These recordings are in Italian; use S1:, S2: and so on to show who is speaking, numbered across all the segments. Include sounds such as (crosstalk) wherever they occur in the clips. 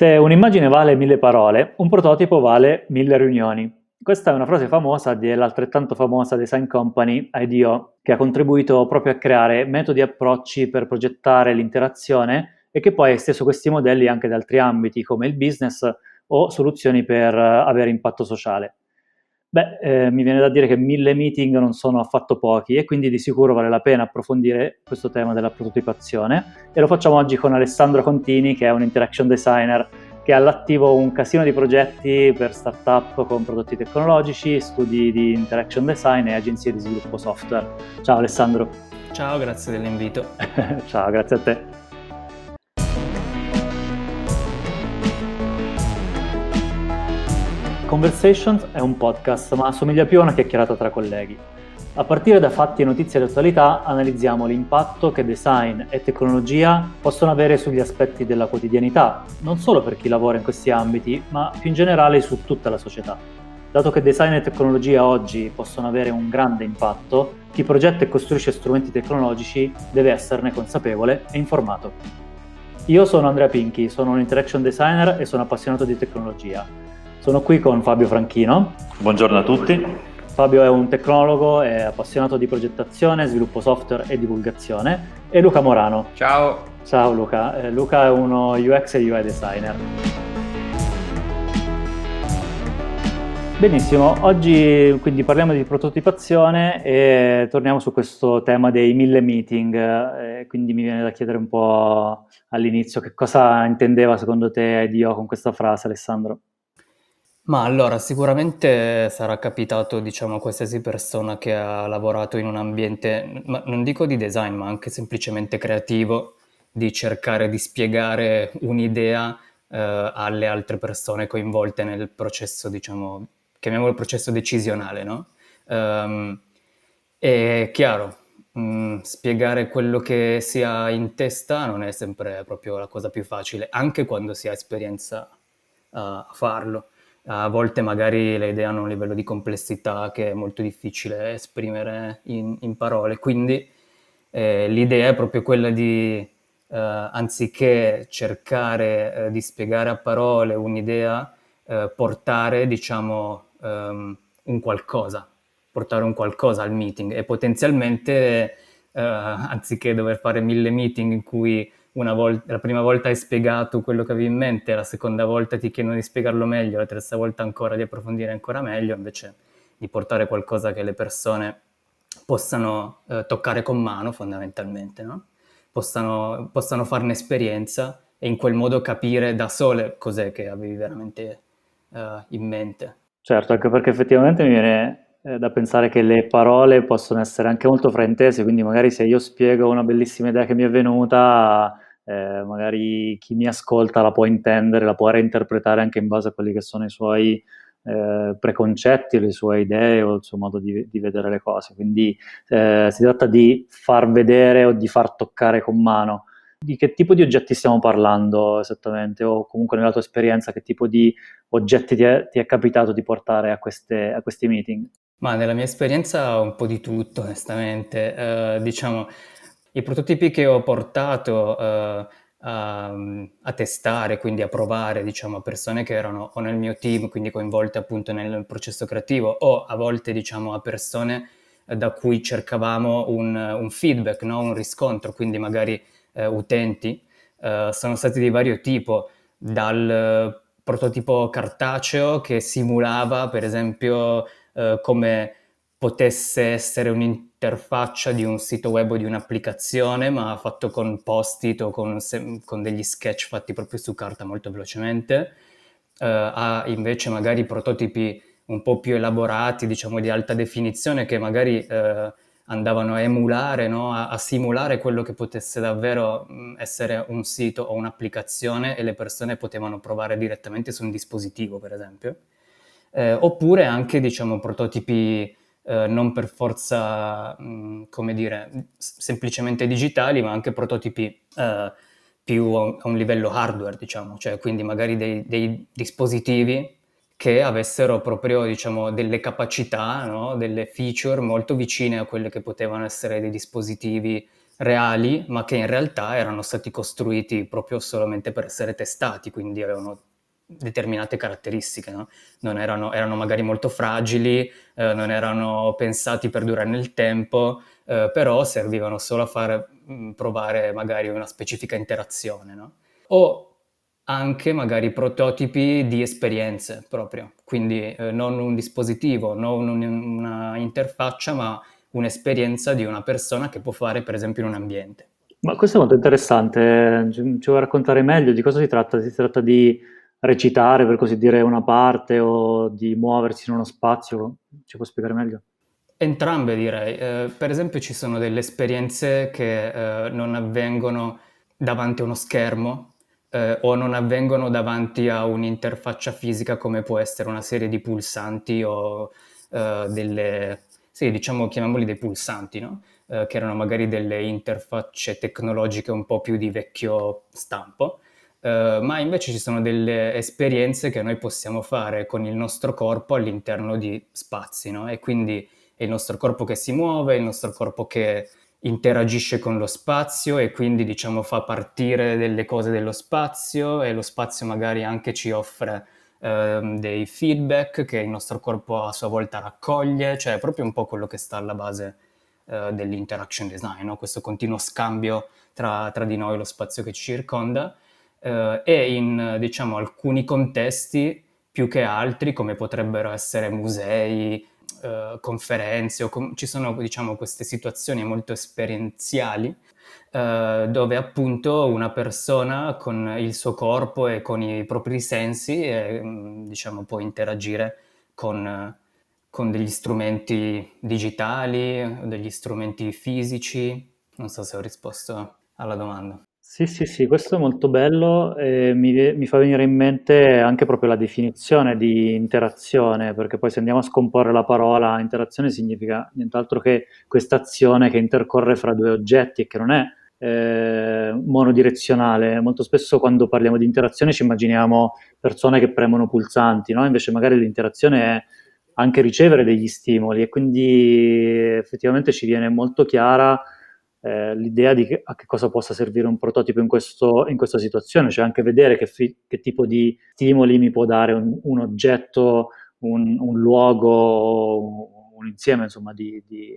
S1: Se un'immagine vale mille parole, un prototipo vale mille riunioni. Questa è una frase famosa dell'altrettanto famosa design company IDEO, che ha contribuito proprio a creare metodi e approcci per progettare l'interazione e che poi ha esteso questi modelli anche ad altri ambiti come il business o soluzioni per avere impatto sociale. Beh, eh, mi viene da dire che mille meeting non sono affatto pochi e quindi di sicuro vale la pena approfondire questo tema della prototipazione e lo facciamo oggi con Alessandro Contini che è un interaction designer che ha all'attivo un casino di progetti per startup con prodotti tecnologici, studi di interaction design e agenzie di sviluppo software. Ciao Alessandro.
S2: Ciao, grazie dell'invito. (laughs)
S1: Ciao, grazie a te. Conversations è un podcast, ma assomiglia più a una chiacchierata tra colleghi. A partire da fatti e notizie di attualità analizziamo l'impatto che design e tecnologia possono avere sugli aspetti della quotidianità, non solo per chi lavora in questi ambiti, ma più in generale su tutta la società. Dato che design e tecnologia oggi possono avere un grande impatto, chi progetta e costruisce strumenti tecnologici deve esserne consapevole e informato. Io sono Andrea Pinchi, sono un interaction designer e sono appassionato di tecnologia. Sono qui con Fabio Franchino.
S3: Buongiorno a tutti.
S1: Fabio è un tecnologo, è appassionato di progettazione, sviluppo software e divulgazione. E Luca Morano.
S4: Ciao.
S1: Ciao Luca. Eh, Luca è uno UX e UI designer. Benissimo, oggi quindi parliamo di prototipazione e torniamo su questo tema dei mille meeting, eh, quindi mi viene da chiedere un po' all'inizio che cosa intendeva secondo te Dio con questa frase Alessandro?
S2: Ma allora, sicuramente sarà capitato, diciamo, a qualsiasi persona che ha lavorato in un ambiente, ma non dico di design, ma anche semplicemente creativo, di cercare di spiegare un'idea eh, alle altre persone coinvolte nel processo, diciamo, chiamiamolo processo decisionale, no? Um, è chiaro, mh, mm, spiegare quello che si ha in testa non è sempre proprio la cosa più facile, anche quando si ha esperienza a farlo a volte magari le idee hanno un livello di complessità che è molto difficile esprimere in, in parole, quindi eh, l'idea è proprio quella di, eh, anziché cercare eh, di spiegare a parole un'idea, eh, portare, diciamo, um, un qualcosa, portare un qualcosa al meeting. E potenzialmente, eh, (laughs) anziché dover fare mille meeting in cui una volta, la prima volta hai spiegato quello che avevi in mente, la seconda volta ti chiedono di spiegarlo meglio, la terza volta ancora di approfondire ancora meglio, invece di portare qualcosa che le persone possano eh, toccare con mano fondamentalmente, no? possano, possano farne esperienza e in quel modo capire da sole cos'è che avevi veramente uh, in mente.
S1: Certo, anche perché effettivamente mi viene eh, da pensare che le parole possono essere anche molto fraintese, quindi magari se io spiego una bellissima idea che mi è venuta, eh, magari chi mi ascolta la può intendere, la può reinterpretare anche in base a quelli che sono i suoi eh, preconcetti, le sue idee o il suo modo di, di vedere le cose. Quindi eh, si tratta di far vedere o di far toccare con mano. Di che tipo di oggetti stiamo parlando esattamente? O comunque nella tua esperienza, che tipo di oggetti ti è, ti è capitato di portare a, queste, a questi meeting?
S2: Ma nella mia esperienza un po' di tutto, onestamente. Uh, diciamo, i prototipi che ho portato uh, a, a, testare, quindi a provare, diciamo, a persone che erano o nel mio team, quindi coinvolte appunto nel processo creativo, o a volte, diciamo, a persone da cui cercavamo un, un feedback, no? un riscontro, quindi magari uh, utenti, sono stati di vario tipo, dal prototipo cartaceo che simulava, per esempio, eh, come potesse essere un'interfaccia di un sito web o di un'applicazione, ma fatto con post-it o con, con degli sketch fatti proprio su carta molto velocemente, eh, ha invece magari prototipi un po' più elaborati, diciamo di alta definizione, che magari eh, andavano a emulare, no? a, a, simulare quello che potesse davvero essere un sito o un'applicazione e le persone potevano provare direttamente su un dispositivo, per esempio eh, oppure anche diciamo prototipi eh, non per forza, mh, come dire, semplicemente digitali, ma anche prototipi eh, più a un livello hardware, diciamo, cioè quindi magari dei, dei dispositivi che avessero proprio diciamo, delle capacità, no? delle feature molto vicine a quelle che potevano essere dei dispositivi reali, ma che in realtà erano stati costruiti proprio solamente per essere testati, quindi avevano determinate caratteristiche, no? erano, erano, magari molto fragili, eh, non erano pensati per durare nel tempo, eh, però servivano solo a far mm, provare magari una specifica interazione. No? O anche magari prototipi di esperienze proprio, quindi eh, non un dispositivo, non un, una interfaccia, ma un'esperienza di una persona che può fare per esempio in un ambiente.
S1: Ma questo è molto interessante, ci, ci vuoi raccontare meglio di cosa si tratta? Si tratta di recitare, per così dire, una parte o di muoversi in uno spazio? Ci puoi spiegare meglio?
S2: Entrambe direi. Eh, per esempio ci sono delle esperienze che eh, non avvengono davanti a uno schermo eh, o non avvengono davanti a un'interfaccia fisica come può essere una serie di pulsanti o eh, delle, sì, diciamo, chiamiamoli dei pulsanti, no? Eh, che erano magari delle interfacce tecnologiche un po' più di vecchio stampo Uh, ma invece ci sono delle esperienze che noi possiamo fare con il nostro corpo all'interno di spazi, no? E quindi è il nostro corpo che si muove, è il nostro corpo che interagisce con lo spazio e quindi diciamo fa partire delle cose dello spazio e lo spazio magari anche ci offre uh, dei feedback che il nostro corpo a sua volta raccoglie, cioè è proprio un po' quello che sta alla base uh, dell'interaction design, no? questo continuo scambio tra, tra di noi e lo spazio che ci circonda eh, e in diciamo, alcuni contesti più che altri, come potrebbero essere musei, eh, conferenze, com- ci sono diciamo, queste situazioni molto esperienziali eh, dove appunto una persona con il suo corpo e con i propri sensi eh, diciamo, può interagire con, con degli strumenti digitali, degli strumenti fisici. Non so se ho risposto alla domanda.
S1: Sì, sì, sì, questo è molto bello e mi, mi fa venire in mente anche proprio la definizione di interazione, perché poi se andiamo a scomporre la parola interazione significa nient'altro che questa azione che intercorre fra due oggetti e che non è eh, monodirezionale. Molto spesso quando parliamo di interazione ci immaginiamo persone che premono pulsanti, no? Invece magari l'interazione è anche ricevere degli stimoli e quindi effettivamente ci viene molto chiara eh, l'idea di che, a che cosa possa servire un prototipo in, questo, in questa situazione, cioè anche vedere che, fi, che, tipo di stimoli mi può dare un, un oggetto, un, un, luogo, un insieme insomma, di, di,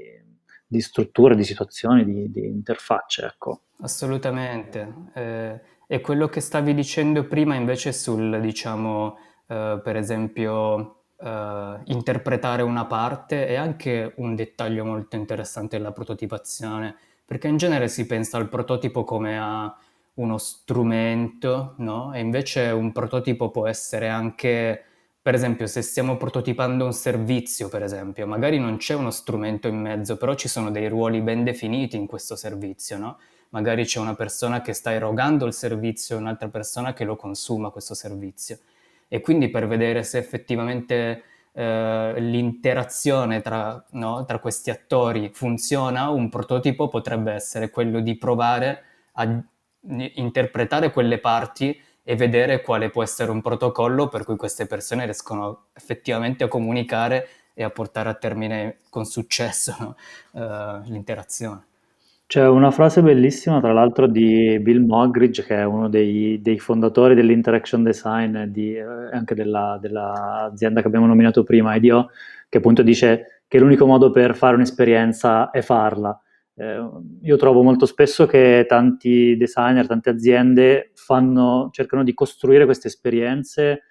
S1: di, strutture, di situazioni, di, di interfacce. Ecco.
S2: Assolutamente. Eh, e quello che stavi dicendo prima invece sul, diciamo, eh, per esempio, Uh, interpretare una parte è anche un dettaglio molto interessante della prototipazione, perché in genere si pensa al prototipo come a uno strumento, no? E invece un prototipo può essere anche, per esempio, se stiamo prototipando un servizio, per esempio, magari non c'è uno strumento in mezzo, però ci sono dei ruoli ben definiti in questo servizio, no? Magari c'è una persona che sta erogando il servizio e un'altra persona che lo consuma questo servizio. E quindi per vedere se effettivamente eh, l'interazione tra, no, tra, questi attori funziona, un prototipo potrebbe essere quello di provare a interpretare quelle parti e vedere quale può essere un protocollo per cui queste persone riescono effettivamente a comunicare e a portare a termine con successo no? uh, l'interazione.
S1: C'è una frase bellissima, tra l'altro, di Bill Moggridge, che è uno dei, dei fondatori dell'interaction design e di, eh, anche della, dell'azienda che abbiamo nominato prima, IDEO, che appunto dice che l'unico modo per fare un'esperienza è farla. Eh, io trovo molto spesso che tanti designer, tante aziende fanno, cercano di costruire queste esperienze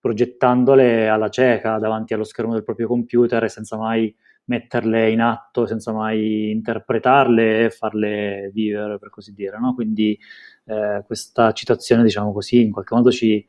S1: progettandole alla cieca davanti allo schermo del proprio computer e senza mai metterle in atto senza mai interpretarle e farle vivere, per così dire. No? Quindi eh, questa citazione, diciamo così, in qualche modo ci,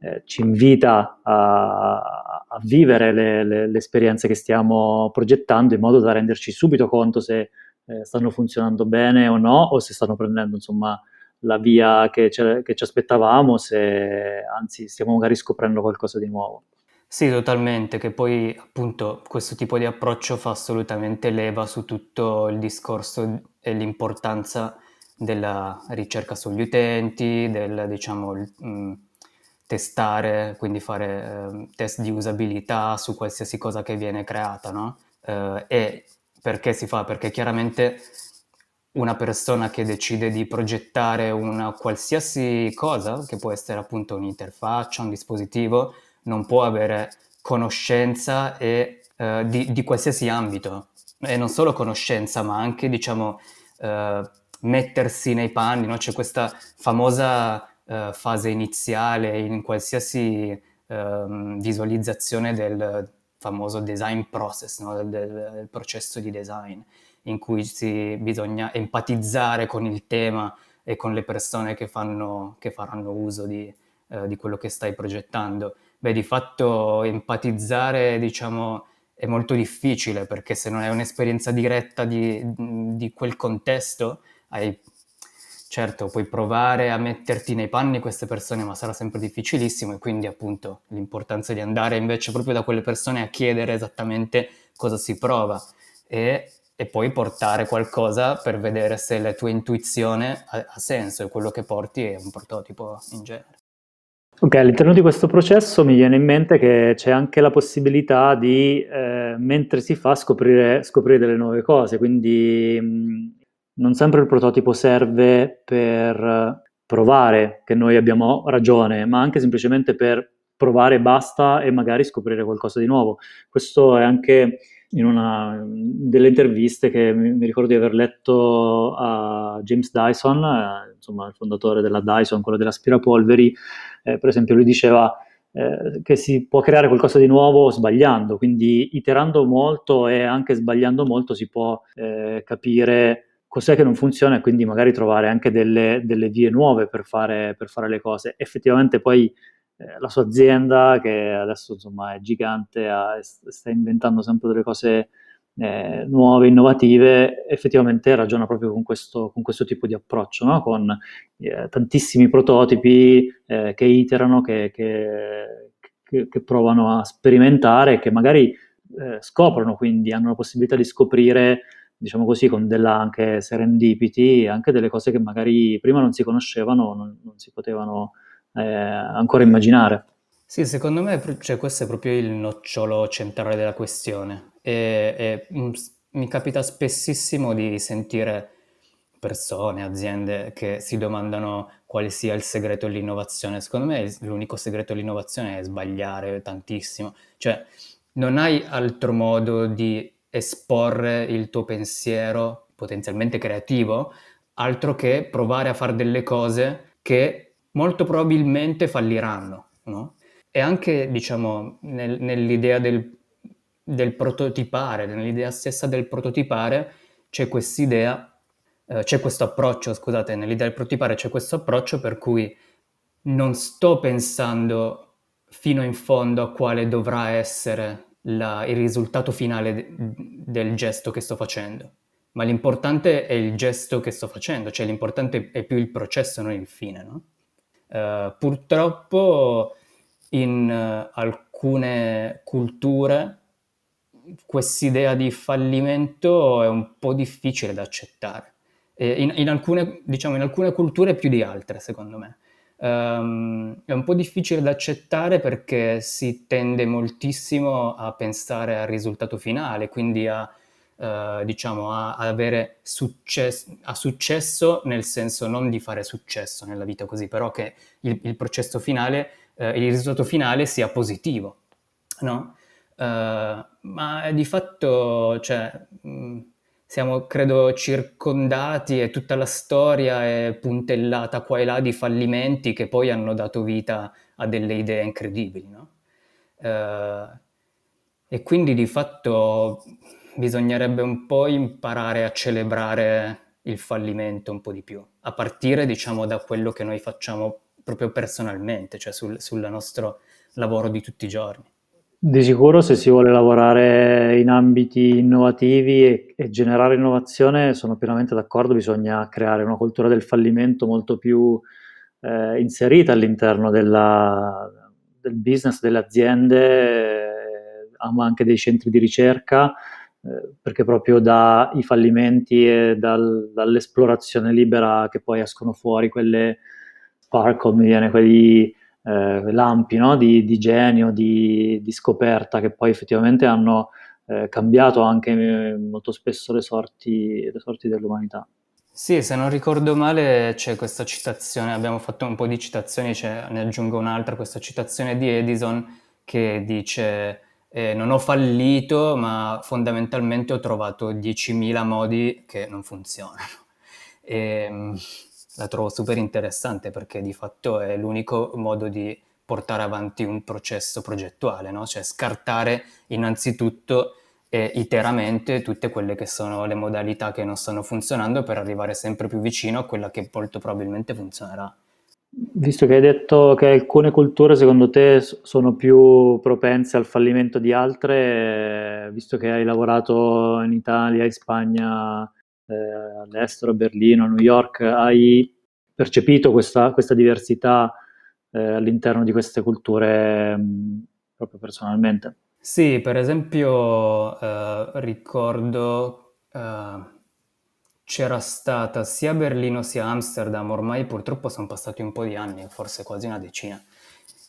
S1: eh, ci invita a, a vivere le, le, le, esperienze che stiamo progettando in modo da renderci subito conto se eh, stanno funzionando bene o no, o se stanno prendendo insomma la via che, che ci aspettavamo, se anzi stiamo magari scoprendo qualcosa di nuovo.
S2: Sì, totalmente, che poi appunto questo tipo di approccio fa assolutamente leva su tutto il discorso e l'importanza della ricerca sugli utenti, del diciamo mh, mm, testare, quindi fare eh, test di usabilità su qualsiasi cosa che viene creata, no? Eh, e perché si fa? Perché chiaramente una persona che decide di progettare una qualsiasi cosa, che può essere appunto un'interfaccia, un dispositivo, non può avere conoscenza e, eh, di, di, qualsiasi ambito. E non solo conoscenza, ma anche, diciamo, eh, mettersi nei panni. No? C'è questa famosa eh, fase iniziale in qualsiasi ehm, visualizzazione del famoso design process, no? del, del processo di design in cui si, bisogna empatizzare con il tema e con le persone che, fanno, che faranno uso di, eh, di, quello che stai progettando. Beh, di fatto empatizzare, diciamo, è molto difficile perché se non hai un'esperienza diretta di, di quel contesto, hai, certo, puoi provare a metterti nei panni queste persone, ma sarà sempre difficilissimo e quindi appunto l'importanza di andare invece proprio da quelle persone a chiedere esattamente cosa si prova e e poi portare qualcosa per vedere se la tua intuizione ha, ha senso e quello che porti è un prototipo in genere.
S1: Ok, all'interno di questo processo mi viene in mente che c'è anche la possibilità di, eh, mentre si fa, scoprire, scoprire, delle nuove cose, quindi mh, mm, non sempre il prototipo serve per provare che noi abbiamo ragione, ma anche semplicemente per provare basta e magari scoprire qualcosa di nuovo. Questo è anche in una delle interviste che mi, mi, ricordo di aver letto a James Dyson, eh, insomma il fondatore della Dyson, quello dell'aspirapolveri, eh, per esempio lui diceva eh, che si può creare qualcosa di nuovo sbagliando, quindi iterando molto e anche sbagliando molto si può eh, capire cos'è che non funziona e quindi magari trovare anche delle, delle vie nuove per fare, per fare le cose. Effettivamente poi eh, la sua azienda, che adesso insomma è gigante, ha, sta inventando sempre delle cose eh, nuove, innovative, effettivamente ragiona proprio con questo, con questo tipo di approccio, no? con eh, tantissimi prototipi eh, che iterano, che, che, che, che, provano a sperimentare, che magari eh, scoprono, quindi hanno la possibilità di scoprire diciamo così, con della anche serendipity, anche delle cose che magari prima non si conoscevano, non, non si potevano eh, ancora immaginare.
S2: Sì, secondo me cioè, questo è proprio il nocciolo centrale della questione e, e mm, mi capita spessissimo di sentire persone, aziende che si domandano quale sia il segreto dell'innovazione. Secondo me l'unico segreto dell'innovazione è sbagliare tantissimo. Cioè, non hai altro modo di esporre il tuo pensiero potenzialmente creativo, altro che provare a fare delle cose che molto probabilmente falliranno, no? E anche, diciamo, nel, nell'idea del, del, prototipare, nell'idea stessa del prototipare, c'è quest'idea, eh, c'è questo approccio, scusate, nell'idea del prototipare c'è questo approccio per cui non sto pensando fino in fondo a quale dovrà essere la, il risultato finale de, del gesto che sto facendo, ma l'importante è il gesto che sto facendo, cioè l'importante è più il processo, non il fine, no? Uh, purtroppo in uh, alcune culture quest'idea di fallimento è un po' difficile da accettare. In, in, alcune, diciamo, in, alcune, culture più di altre, secondo me. Um, è un po' difficile da accettare perché si tende moltissimo a pensare al risultato finale, quindi a eh, diciamo, a, a avere successo, a successo nel senso non di fare successo nella vita così, però che il, il processo finale, eh, il risultato finale sia positivo, no? Uh, ma di fatto, cioè, mh, siamo, credo, circondati e tutta la storia è puntellata qua e là di fallimenti che poi hanno dato vita a delle idee incredibili, no? Uh, e quindi di fatto bisognerebbe un po' imparare a celebrare il fallimento un po' di più, a partire diciamo da quello che noi facciamo proprio personalmente, cioè sul, sul nostro lavoro di tutti i giorni.
S1: Di sicuro se si vuole lavorare in ambiti innovativi e, e, generare innovazione, sono pienamente d'accordo, bisogna creare una cultura del fallimento molto più eh, inserita all'interno della, del business, delle aziende, eh, ma anche dei centri di ricerca, eh, perché proprio dai fallimenti e dal, dall'esplorazione libera che poi escono fuori quelle sparkle, mi viene quegli eh, lampi no? di, di, genio, di, di, scoperta che poi effettivamente hanno eh, cambiato anche eh, molto spesso le sorti, le sorti dell'umanità.
S2: Sì, se non ricordo male c'è questa citazione, abbiamo fatto un po' di citazioni, ne aggiungo un'altra, questa citazione di Edison che dice eh, non ho fallito, ma fondamentalmente ho trovato 10.000 modi che non funzionano. E, ehm, la trovo super interessante perché di fatto è l'unico modo di portare avanti un processo progettuale, no? cioè scartare innanzitutto e iteramente tutte quelle che sono le modalità che non stanno funzionando per arrivare sempre più vicino a quella che molto probabilmente funzionerà.
S1: Visto che hai detto che alcune culture secondo te sono più propense al fallimento di altre, visto che hai lavorato in Italia, in Spagna, eh, all'estero, a Berlino, a New York, hai percepito questa, questa diversità eh, all'interno di queste culture mh, proprio personalmente?
S2: Sì, per esempio, ehm, ricordo, ehm, c'era stata sia Berlino sia Amsterdam, ormai purtroppo son passati un po' di anni, forse quasi una decina,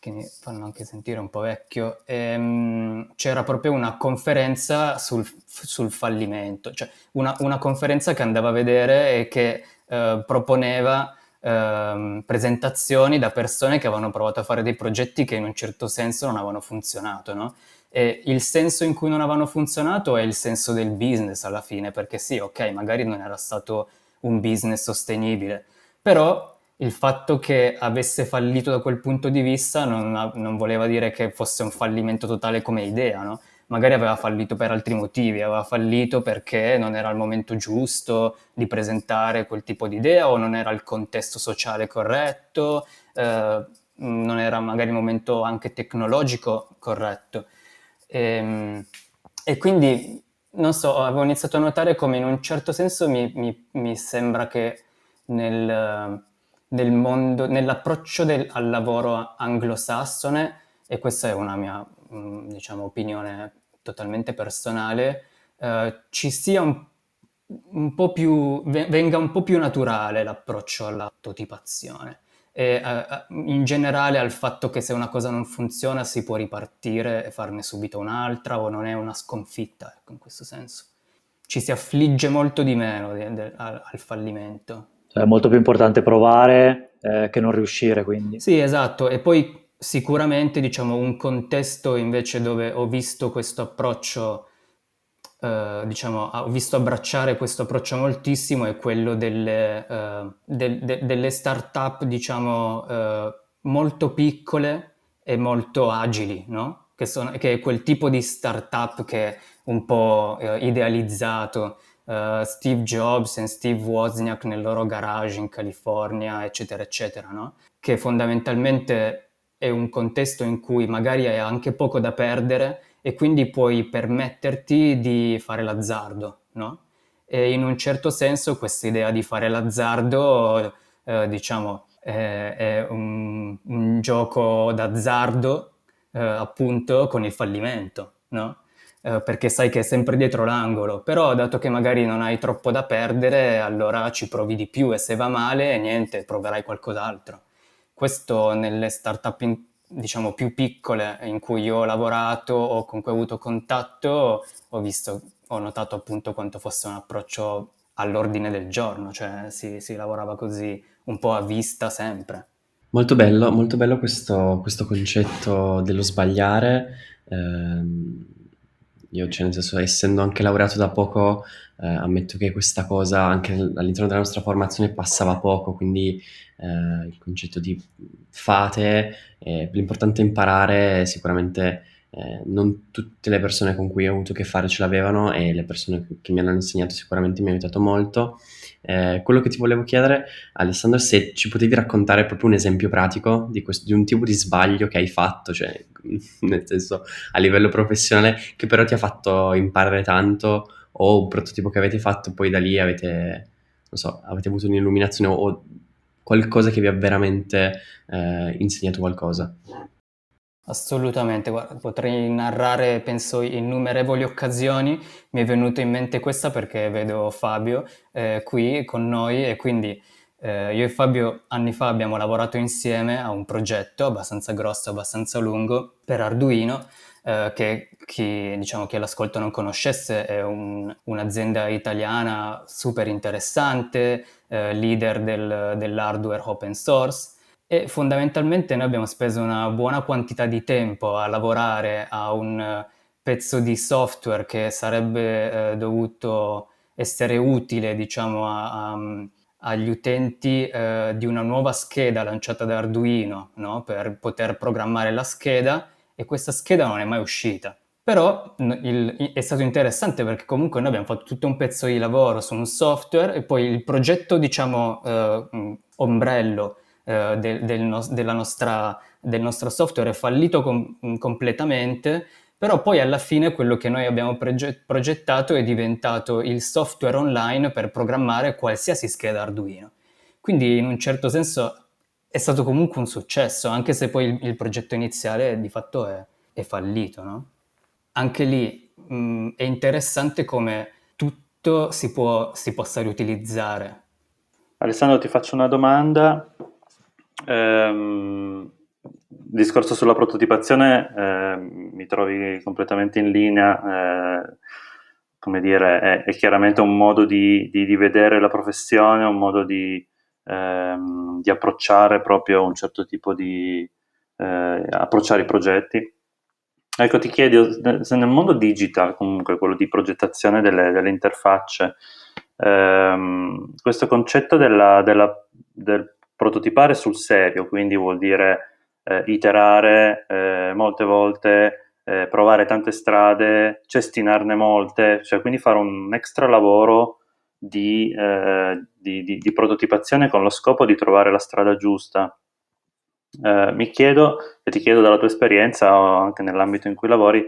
S2: che mi fanno anche sentire un po' vecchio, ehm, c'era proprio una conferenza sul sul fallimento, cioè una una conferenza che andava a vedere e che, ehm, proponeva, ehm, presentazioni da persone che avevano provato a fare dei progetti che in un certo senso non avevano funzionato, no? E il senso in cui non avevano funzionato è il senso del business alla fine, perché sì, ok, magari non era stato un business sostenibile, però il fatto che avesse fallito da quel punto di vista non, non voleva dire che fosse un fallimento totale come idea, no? Magari aveva fallito per altri motivi, aveva fallito perché non era il momento giusto di presentare quel tipo di idea o non era il contesto sociale corretto, eh, non era magari il momento anche tecnologico corretto. E, ehm, e quindi, non so, avevo iniziato a notare come in un certo senso mi, mi, mi sembra che nel, nel mondo, nell'approccio del, al lavoro anglosassone, e questa è una mia, mm, diciamo, opinione totalmente personale, eh, ci sia un, un po' più, venga un po' più naturale l'approccio alla prototipazione e uh, in generale al fatto che se una cosa non funziona si può ripartire e farne subito un'altra o non è una sconfitta, ecco, in questo senso. Ci si affligge molto di meno de- de- al-, al, fallimento.
S1: Cioè, è molto più importante provare eh, che non riuscire, quindi.
S2: Sì, esatto, e poi sicuramente diciamo un contesto invece dove ho visto questo approccio Uh, diciamo, ho visto abbracciare questo approccio moltissimo è quello delle, uh, de, de, delle start-up, diciamo, uh, molto piccole e molto agili, no? Che, sono, che, è quel tipo di start-up che è un po' idealizzato. Steve Jobs e Steve Wozniak nel loro garage in California, eccetera, eccetera, no? Che fondamentalmente è un contesto in cui magari hai anche poco da perdere, e quindi puoi permetterti di fare l'azzardo, no? E in un certo senso questa idea di fare l'azzardo, eh, diciamo, è, è un, un, gioco d'azzardo, eh, appunto, con il fallimento, no? Eh, perché sai che è sempre dietro l'angolo, però dato che magari non hai troppo da perdere, allora ci provi di più e se va male, niente, proverai qualcos'altro. Questo nelle startup in, diciamo più piccole in cui io ho lavorato o con cui ho avuto contatto, ho visto, ho notato appunto quanto fosse un approccio all'ordine del giorno, cioè si, si lavorava così un po' a vista sempre.
S3: Molto bello, molto bello questo, questo concetto dello sbagliare. Eh, io, cioè, nel senso, essendo anche laureato da poco, eh, ammetto che questa cosa anche all'interno della nostra formazione passava poco, quindi eh, il concetto di fate, eh, l'importante è imparare, sicuramente eh, non tutte le persone con cui ho avuto a che fare ce l'avevano e le persone che mi hanno insegnato sicuramente mi hanno aiutato molto. Eh, quello che ti volevo chiedere, Alessandro, se ci potevi raccontare proprio un esempio pratico di, questo, di un tipo di sbaglio che hai fatto, cioè (laughs) nel senso a livello professionale, che però ti ha fatto imparare tanto o un prototipo che avete fatto, poi da lì avete, so, avete avuto un'illuminazione o qualcosa che vi ha veramente eh, insegnato qualcosa.
S2: Assolutamente, guarda, potrei narrare, penso, innumerevoli occasioni. Mi è venuta in mente questa perché vedo Fabio eh, qui con noi e quindi Eh, io e Fabio anni fa abbiamo lavorato insieme a un progetto abbastanza grosso, abbastanza lungo per Arduino, eh, che chi, diciamo, chi all'ascolto non conoscesse è un, un'azienda italiana super interessante, eh, leader del, dell'hardware open source e fondamentalmente noi abbiamo speso una buona quantità di tempo a lavorare a un pezzo di software che sarebbe eh, dovuto essere utile diciamo, a, a, agli utenti eh, di una nuova scheda lanciata da Arduino no? per poter programmare la scheda e questa scheda non è mai uscita. Però il, è stato interessante perché comunque noi abbiamo fatto tutto un pezzo di lavoro su un software e poi il progetto, diciamo, eh, ombrello eh, del, del, no, nostra, del, nostro software è fallito com- completamente, però poi alla fine quello che noi abbiamo progettato è diventato il software online per programmare qualsiasi scheda Arduino. Quindi in un certo senso è stato comunque un successo, anche se poi il, il progetto iniziale di fatto è, è fallito. No? Anche lì mh, è interessante come tutto si, può, si possa riutilizzare.
S4: Alessandro, ti faccio una domanda. Ehm, discorso sulla prototipazione eh, mi trovi completamente in linea. Eh, come dire, è, è, chiaramente un modo di, di, di vedere la professione, un modo di, ehm, di approcciare proprio un certo tipo di eh, approcciare i progetti. Ecco, ti chiedo se nel mondo digital, comunque quello di progettazione delle, delle interfacce, ehm, questo concetto della, della, del prototipare sul serio, quindi vuol dire eh, iterare eh, molte volte, eh, provare tante strade, cestinarne molte, cioè quindi fare un extra lavoro di, eh, di, di, di, prototipazione con lo scopo di trovare la strada giusta. Eh, mi chiedo, e ti chiedo dalla tua esperienza o anche nell'ambito in cui lavori,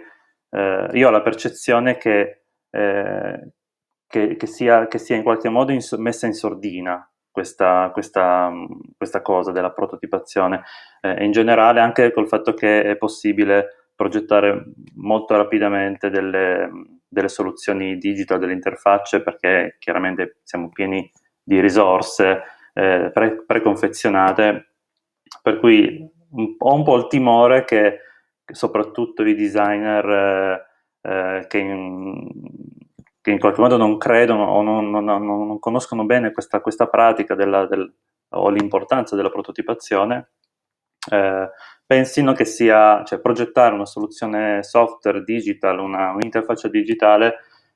S4: eh, io ho la percezione che, che, che, sia, che, sia, in qualche modo in, messa in sordina questa, questa, questa, cosa della prototipazione. Eh, in generale anche col fatto che è possibile progettare molto rapidamente delle, delle soluzioni digital, delle interfacce, perché chiaramente siamo pieni di risorse eh, pre- preconfezionate, per cui ho un po' il timore che, che soprattutto i designer eh, eh, che, in, che, in, qualche modo non credono o non, non, non, conoscono bene questa, questa pratica della, del, o l'importanza della prototipazione, eh, pensino che sia, cioè progettare una soluzione software digital, una, un'interfaccia digitale,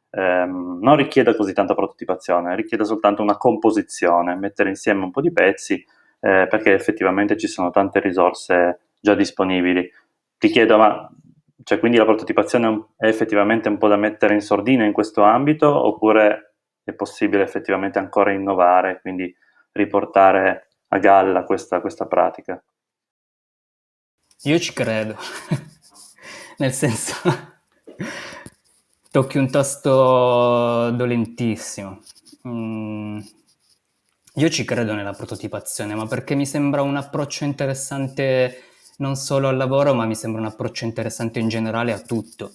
S4: ehm, non richieda così tanta prototipazione, richiede soltanto una composizione, mettere insieme un po' di pezzi, eh, perché effettivamente ci sono tante risorse già disponibili. Ti chiedo, ma cioè, quindi la prototipazione è effettivamente un po' da mettere in sordina in questo ambito, oppure è possibile effettivamente ancora innovare, quindi riportare a galla questa, questa pratica?
S2: Io ci credo, (laughs) nel senso, tocchi un tasto dolentissimo. Mm. Io ci credo nella prototipazione, ma perché mi sembra un approccio interessante non solo al lavoro, ma mi sembra un approccio interessante in generale a tutto.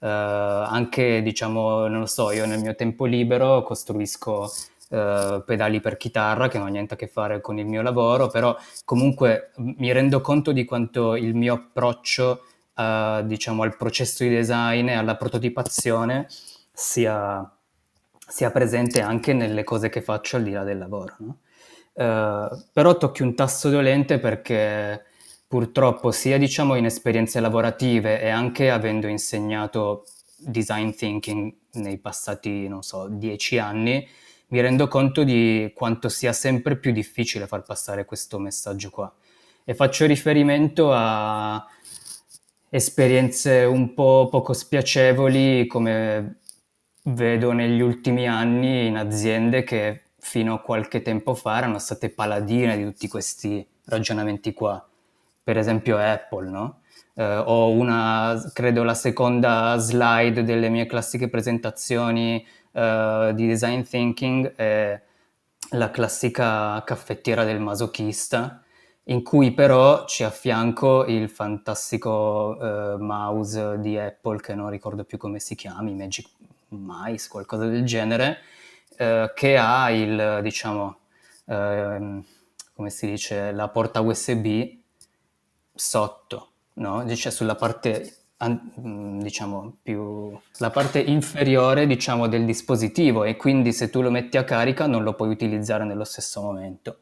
S2: Uh, anche, diciamo, non lo so, io nel mio tempo libero costruisco uh, pedali per chitarra che non ha niente a che fare con il mio lavoro, però comunque mi rendo conto di quanto il mio approccio uh, diciamo, al processo di design e alla prototipazione sia, sia, presente anche nelle cose che faccio al di là del lavoro. No? Uh, però tocchi un tasto dolente perché purtroppo sia diciamo, in esperienze lavorative e anche avendo insegnato design thinking nei passati, non so, dieci anni, mi rendo conto di quanto sia sempre più difficile far passare questo messaggio qua. E faccio riferimento a esperienze un po' poco spiacevoli come vedo negli ultimi anni in aziende che fino a qualche tempo fa erano state paladine di tutti questi ragionamenti qua. Per esempio Apple, no? Eh, ho una, credo la seconda slide delle mie classiche presentazioni uh, di design thinking è la classica caffettiera del masochista, in cui però ci affianco il fantastico uh, mouse di Apple, che non ricordo più come si chiami, Magic Mice, qualcosa del genere, uh, che ha il, diciamo, ehm, come si dice, la porta USB sotto, no? Dice sulla parte mm, diciamo più la parte inferiore diciamo del dispositivo e quindi se tu lo metti a carica non lo puoi utilizzare nello stesso momento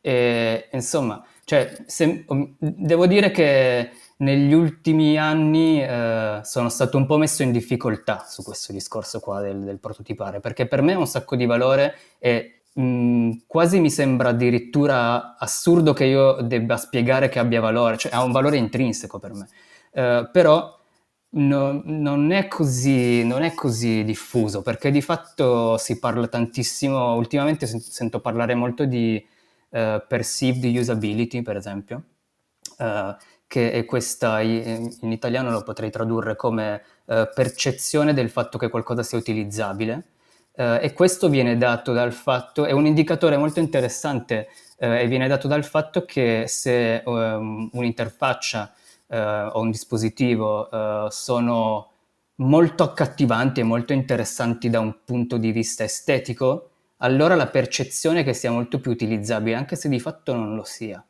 S2: e, insomma cioè, se, um, devo dire che negli ultimi anni eh, sono stato un po' messo in difficoltà su questo discorso qua del, del prototipare perché per me ha un sacco di valore e mh, quasi mi sembra addirittura assurdo che io debba spiegare che abbia valore, cioè ha un valore intrinseco per me. Uh, però no, non, è così, non, è così, diffuso perché di fatto si parla tantissimo, ultimamente sento parlare molto di uh, perceived usability per esempio, uh, che è questa, in italiano lo potrei tradurre come percezione del fatto che qualcosa sia utilizzabile Uh, e questo viene dato dal fatto, è un indicatore molto interessante uh, e viene dato dal fatto che se um, un'interfaccia uh, o un dispositivo sono molto accattivanti e molto interessanti da un punto di vista estetico, allora la percezione è che sia molto più utilizzabile, anche se di fatto non lo sia.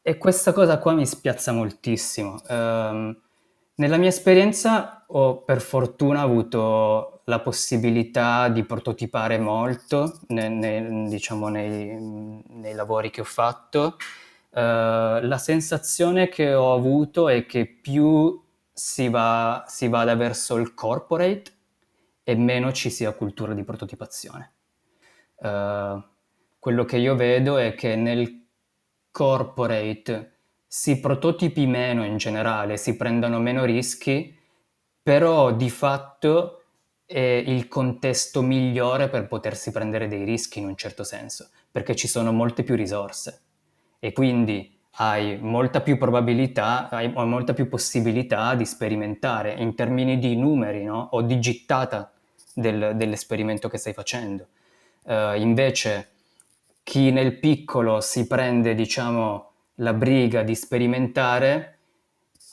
S2: E questa cosa qua mi spiazza moltissimo. Um, nella mia esperienza ho per fortuna avuto la possibilità di prototipare molto ne, ne, diciamo nei, nei, lavori che ho fatto. Uh, la sensazione che ho avuto è che più si, va, si vada verso il corporate e meno ci sia cultura di prototipazione. Uh, quello che io vedo è che nel corporate si prototipi meno in generale, si prendano meno rischi, però di fatto è il contesto migliore per potersi prendere dei rischi in un certo senso, perché ci sono molte più risorse e quindi hai molta più probabilità, hai molta più possibilità di sperimentare in termini di numeri no? o di gittata del, dell'esperimento che stai facendo. Uh, invece chi nel piccolo si prende, diciamo, la briga di sperimentare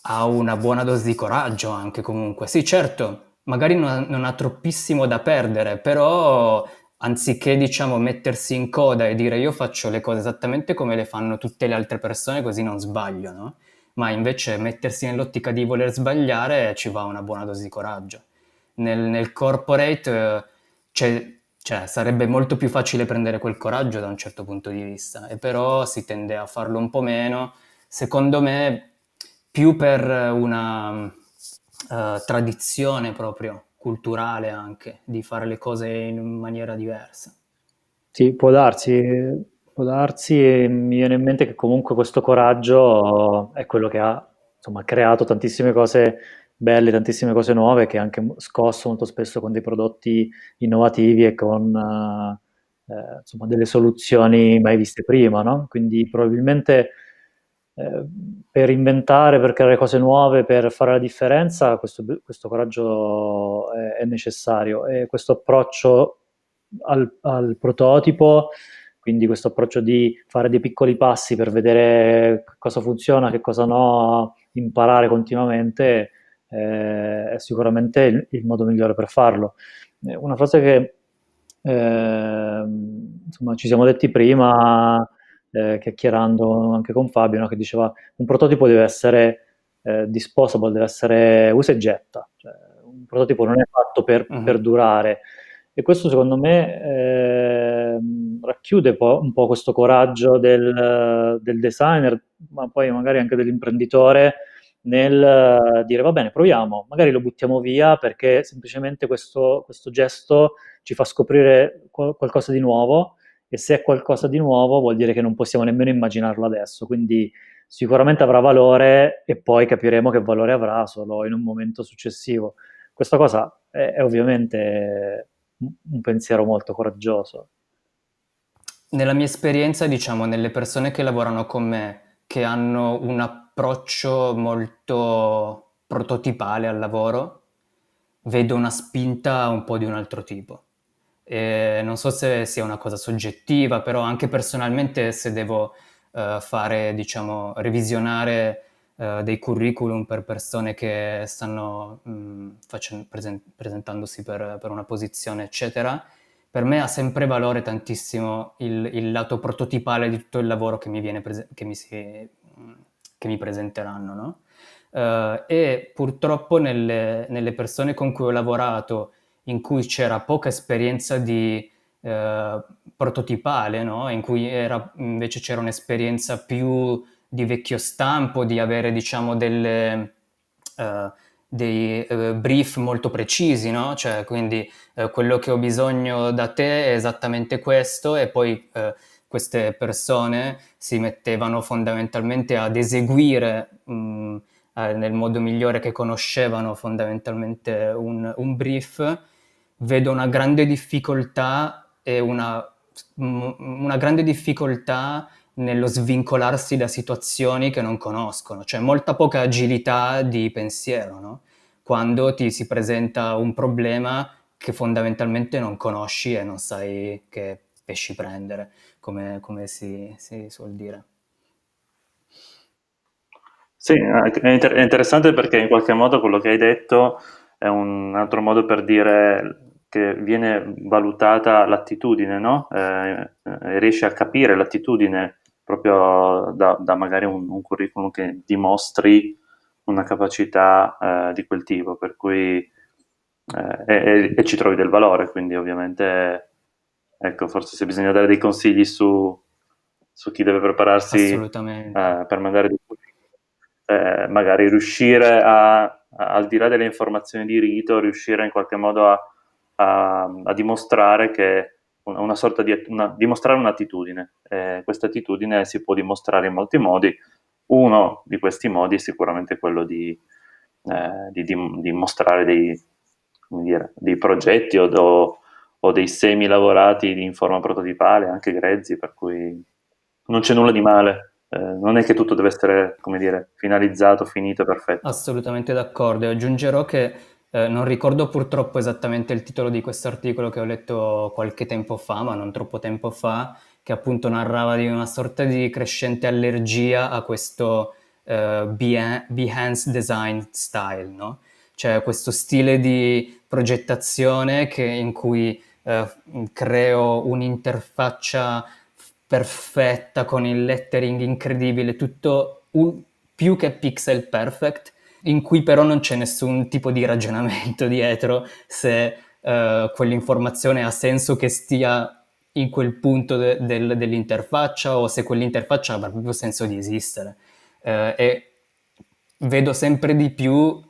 S2: ha una buona dose di coraggio anche comunque. Sì, certo, magari non ha, non ha troppissimo da perdere, però anziché diciamo mettersi in coda e dire io faccio le cose esattamente come le fanno tutte le altre persone così non sbaglio, no? ma invece mettersi nell'ottica di voler sbagliare ci va una buona dose di coraggio. Nel, nel corporate eh, cioè, sarebbe molto più facile prendere quel coraggio da un certo punto di vista, e però si tende a farlo un po' meno, secondo me più per una uh, tradizione proprio culturale anche di fare le cose in maniera diversa.
S1: Sì, può darsi, può darsi mi viene in mente che comunque questo coraggio è quello che ha insomma, creato tantissime cose belle, tantissime cose nuove che anche scosso molto spesso con dei prodotti innovativi e con uh, eh, insomma, delle soluzioni mai viste prima, no? Quindi probabilmente eh, per inventare, per creare cose nuove, per fare la differenza, questo, questo coraggio è, è, necessario e questo approccio al, al, prototipo, quindi questo approccio di fare dei piccoli passi per vedere cosa funziona, che cosa no, imparare continuamente, eh, è sicuramente il, il, modo migliore per farlo. Eh, una frase che eh, insomma, ci siamo detti prima eh, chiacchierando anche con Fabio, no, che diceva un prototipo deve essere eh, disposable, deve essere usa e getta, cioè, un prototipo non è fatto per, uh-huh. per durare. E questo secondo me eh, racchiude po- un po' questo coraggio del, del, designer, ma poi magari anche dell'imprenditore nel dire va bene, proviamo, magari lo buttiamo via perché semplicemente questo, questo gesto ci fa scoprire qual- qualcosa di nuovo e se è qualcosa di nuovo vuol dire che non possiamo nemmeno immaginarlo adesso, quindi sicuramente avrà valore e poi capiremo che valore avrà solo in un momento successivo. Questa cosa è, è ovviamente un pensiero molto coraggioso.
S2: Nella mia esperienza, diciamo, nelle persone che lavorano con me, che hanno un approccio molto prototipale al lavoro, vedo una spinta un po' di un altro tipo. E non so se sia una cosa soggettiva, però anche personalmente se devo uh, fare, diciamo, revisionare uh, dei curriculum per persone che stanno mh, facendo, presen- presentandosi per, per, una posizione, eccetera, per me ha sempre valore tantissimo il, il lato prototipale di tutto il lavoro che mi, prese- che mi, si, che mi presenteranno, no? Uh, e purtroppo nelle, nelle, persone con cui ho lavorato, in cui c'era poca esperienza di uh, prototipale, no? in cui era, invece c'era un'esperienza più di vecchio stampo, di avere diciamo delle, uh, dei brief molto precisi, no? cioè quindi quello che ho bisogno da te è esattamente questo e poi queste persone si mettevano fondamentalmente ad eseguire mh, eh, nel modo migliore che conoscevano fondamentalmente un, un brief, vedo una grande difficoltà e una, una grande difficoltà nello svincolarsi da situazioni che non conoscono, cioè molta poca agilità di pensiero, no? quando ti si presenta un problema che fondamentalmente non conosci e non sai che pesci prendere, come, come si, si suol dire.
S4: Sì, è, inter- è interessante perché in qualche modo quello che hai detto è un altro modo per dire che viene valutata l'attitudine, no? Eh, eh, riesci a capire l'attitudine proprio da, da magari un, un, curriculum che dimostri una capacità eh, di quel tipo, per cui eh, e, e, ci trovi del valore, quindi ovviamente ecco, forse se bisogna dare dei consigli su, su chi deve prepararsi eh, per mandare dei eh, magari riuscire a, a, al di là delle informazioni di rito, riuscire in qualche modo a, a, dimostrare che una, una sorta di una, dimostrare un'attitudine. Eh, questa attitudine si può dimostrare in molti modi. Uno di questi modi è sicuramente quello di, eh, di, di, di mostrare dei, dire, dei progetti o, do, o, dei semi lavorati in forma prototipale, anche grezzi, per cui non c'è nulla di male eh, non è che tutto deve essere, come dire, finalizzato, finito, perfetto.
S2: Assolutamente d'accordo. E aggiungerò che eh, non ricordo purtroppo esattamente il titolo di questo articolo che ho letto qualche tempo fa, ma non troppo tempo fa, che appunto narrava di una sorta di crescente allergia a questo uh, Behance design style, no? Cioè questo stile di progettazione che, in cui uh, creo un'interfaccia perfetta, con il lettering incredibile, tutto un, più che pixel perfect, in cui però non c'è nessun tipo di ragionamento (laughs) dietro se uh, quell'informazione ha senso che stia in quel punto de- del- dell'interfaccia o se quell'interfaccia avrà proprio senso di esistere. Uh, e vedo sempre di più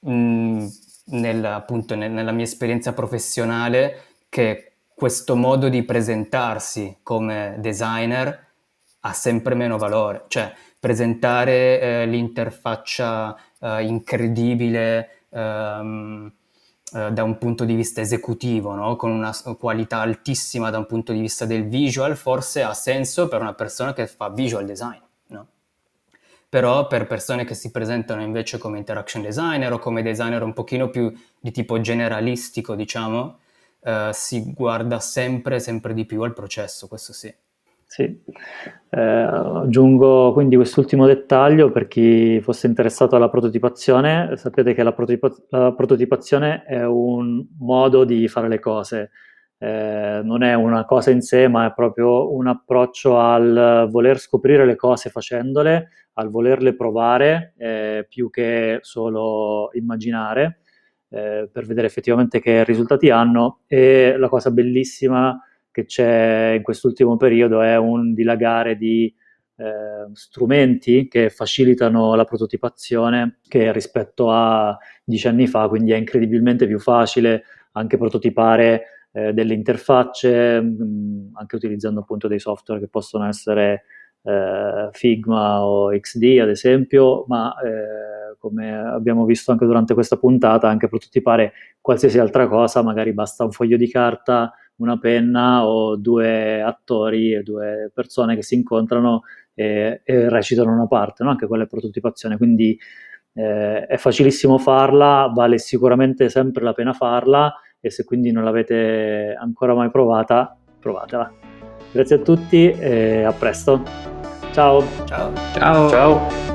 S2: mh, nella, appunto, nel, nella mia esperienza professionale che questo modo di presentarsi come designer ha sempre meno valore, cioè presentare eh, l'interfaccia eh, incredibile ehm, eh, da un punto di vista esecutivo, no? con una qualità altissima da un punto di vista del visual, forse ha senso per una persona che fa visual design. Però per persone che si presentano invece come interaction designer o come designer un pochino più di tipo generalistico, diciamo, eh, si guarda sempre, sempre di più al processo, questo sì.
S1: Sì, eh, aggiungo quindi quest'ultimo dettaglio per chi fosse interessato alla prototipazione, sapete che la, prototipa- la prototipazione è un modo di fare le cose, eh, non è una cosa in sé, ma è proprio un approccio al voler scoprire le cose facendole, al volerle provare, eh, più che solo immaginare eh, per vedere effettivamente che risultati hanno. E la cosa bellissima che c'è in quest'ultimo periodo è un dilagare di eh, strumenti che facilitano la prototipazione che rispetto a dieci anni fa, quindi è incredibilmente più facile anche prototipare eh, delle interfacce, mh, mm, anche utilizzando appunto dei software che possono essere eh, Figma o XD ad esempio, ma eh, come abbiamo visto anche durante questa puntata, anche prototipare qualsiasi altra cosa, magari basta un foglio di carta, una penna o due attori e due persone che si incontrano e, e recitano una parte, no? anche quella è prototipazione, quindi eh, è facilissimo farla, vale sicuramente sempre la pena farla e se quindi non l'avete ancora mai provata, provatela. Grazie a tutti e a presto. Ciao.
S2: Ciao.
S3: Ciao. Ciao.